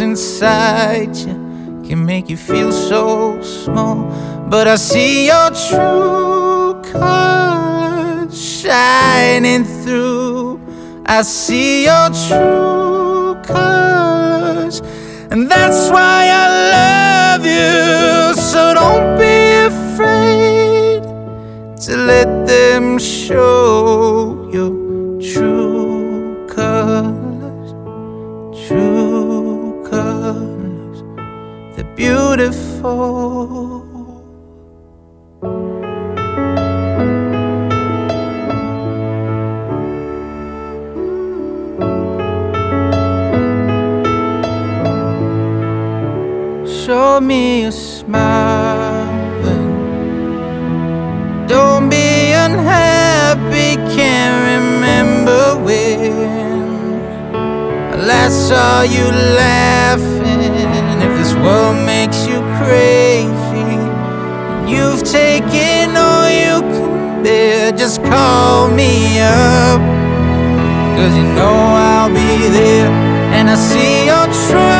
inside you can make you feel so small. But I see your true colors shining through. I see your true colors, and that's why me a smile don't be unhappy can't remember when I last saw you laughing. If this world makes you crazy you've taken all you can bear. Just call me up cause you know I'll be there. And I see your true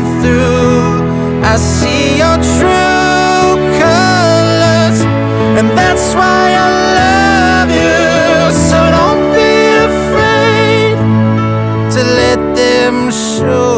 shining through. I see your true colors, and that's why I love you. So don't be afraid to let them show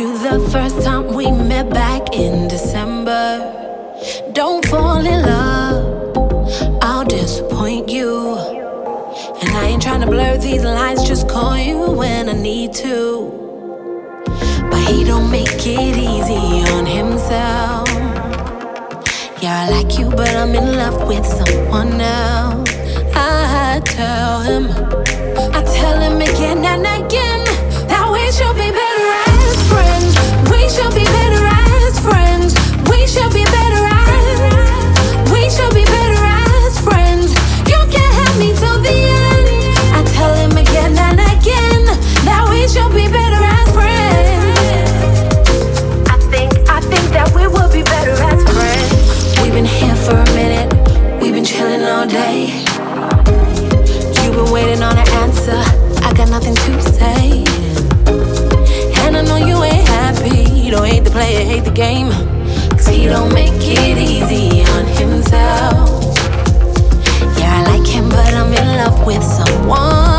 you the first time we met back in December. Don't fall in love, I'll disappoint you. And I ain't trying to blur these lines, just call you when I need to. But he don't make it easy on himself. Yeah, I like you, but I'm in love with someone else. I tell him, I tell him again and again. got nothing to say. And I know you ain't happy. You don't hate the player, hate the game. Cause he don't make it easy on himself. Yeah, I like him, but I'm in love with someone.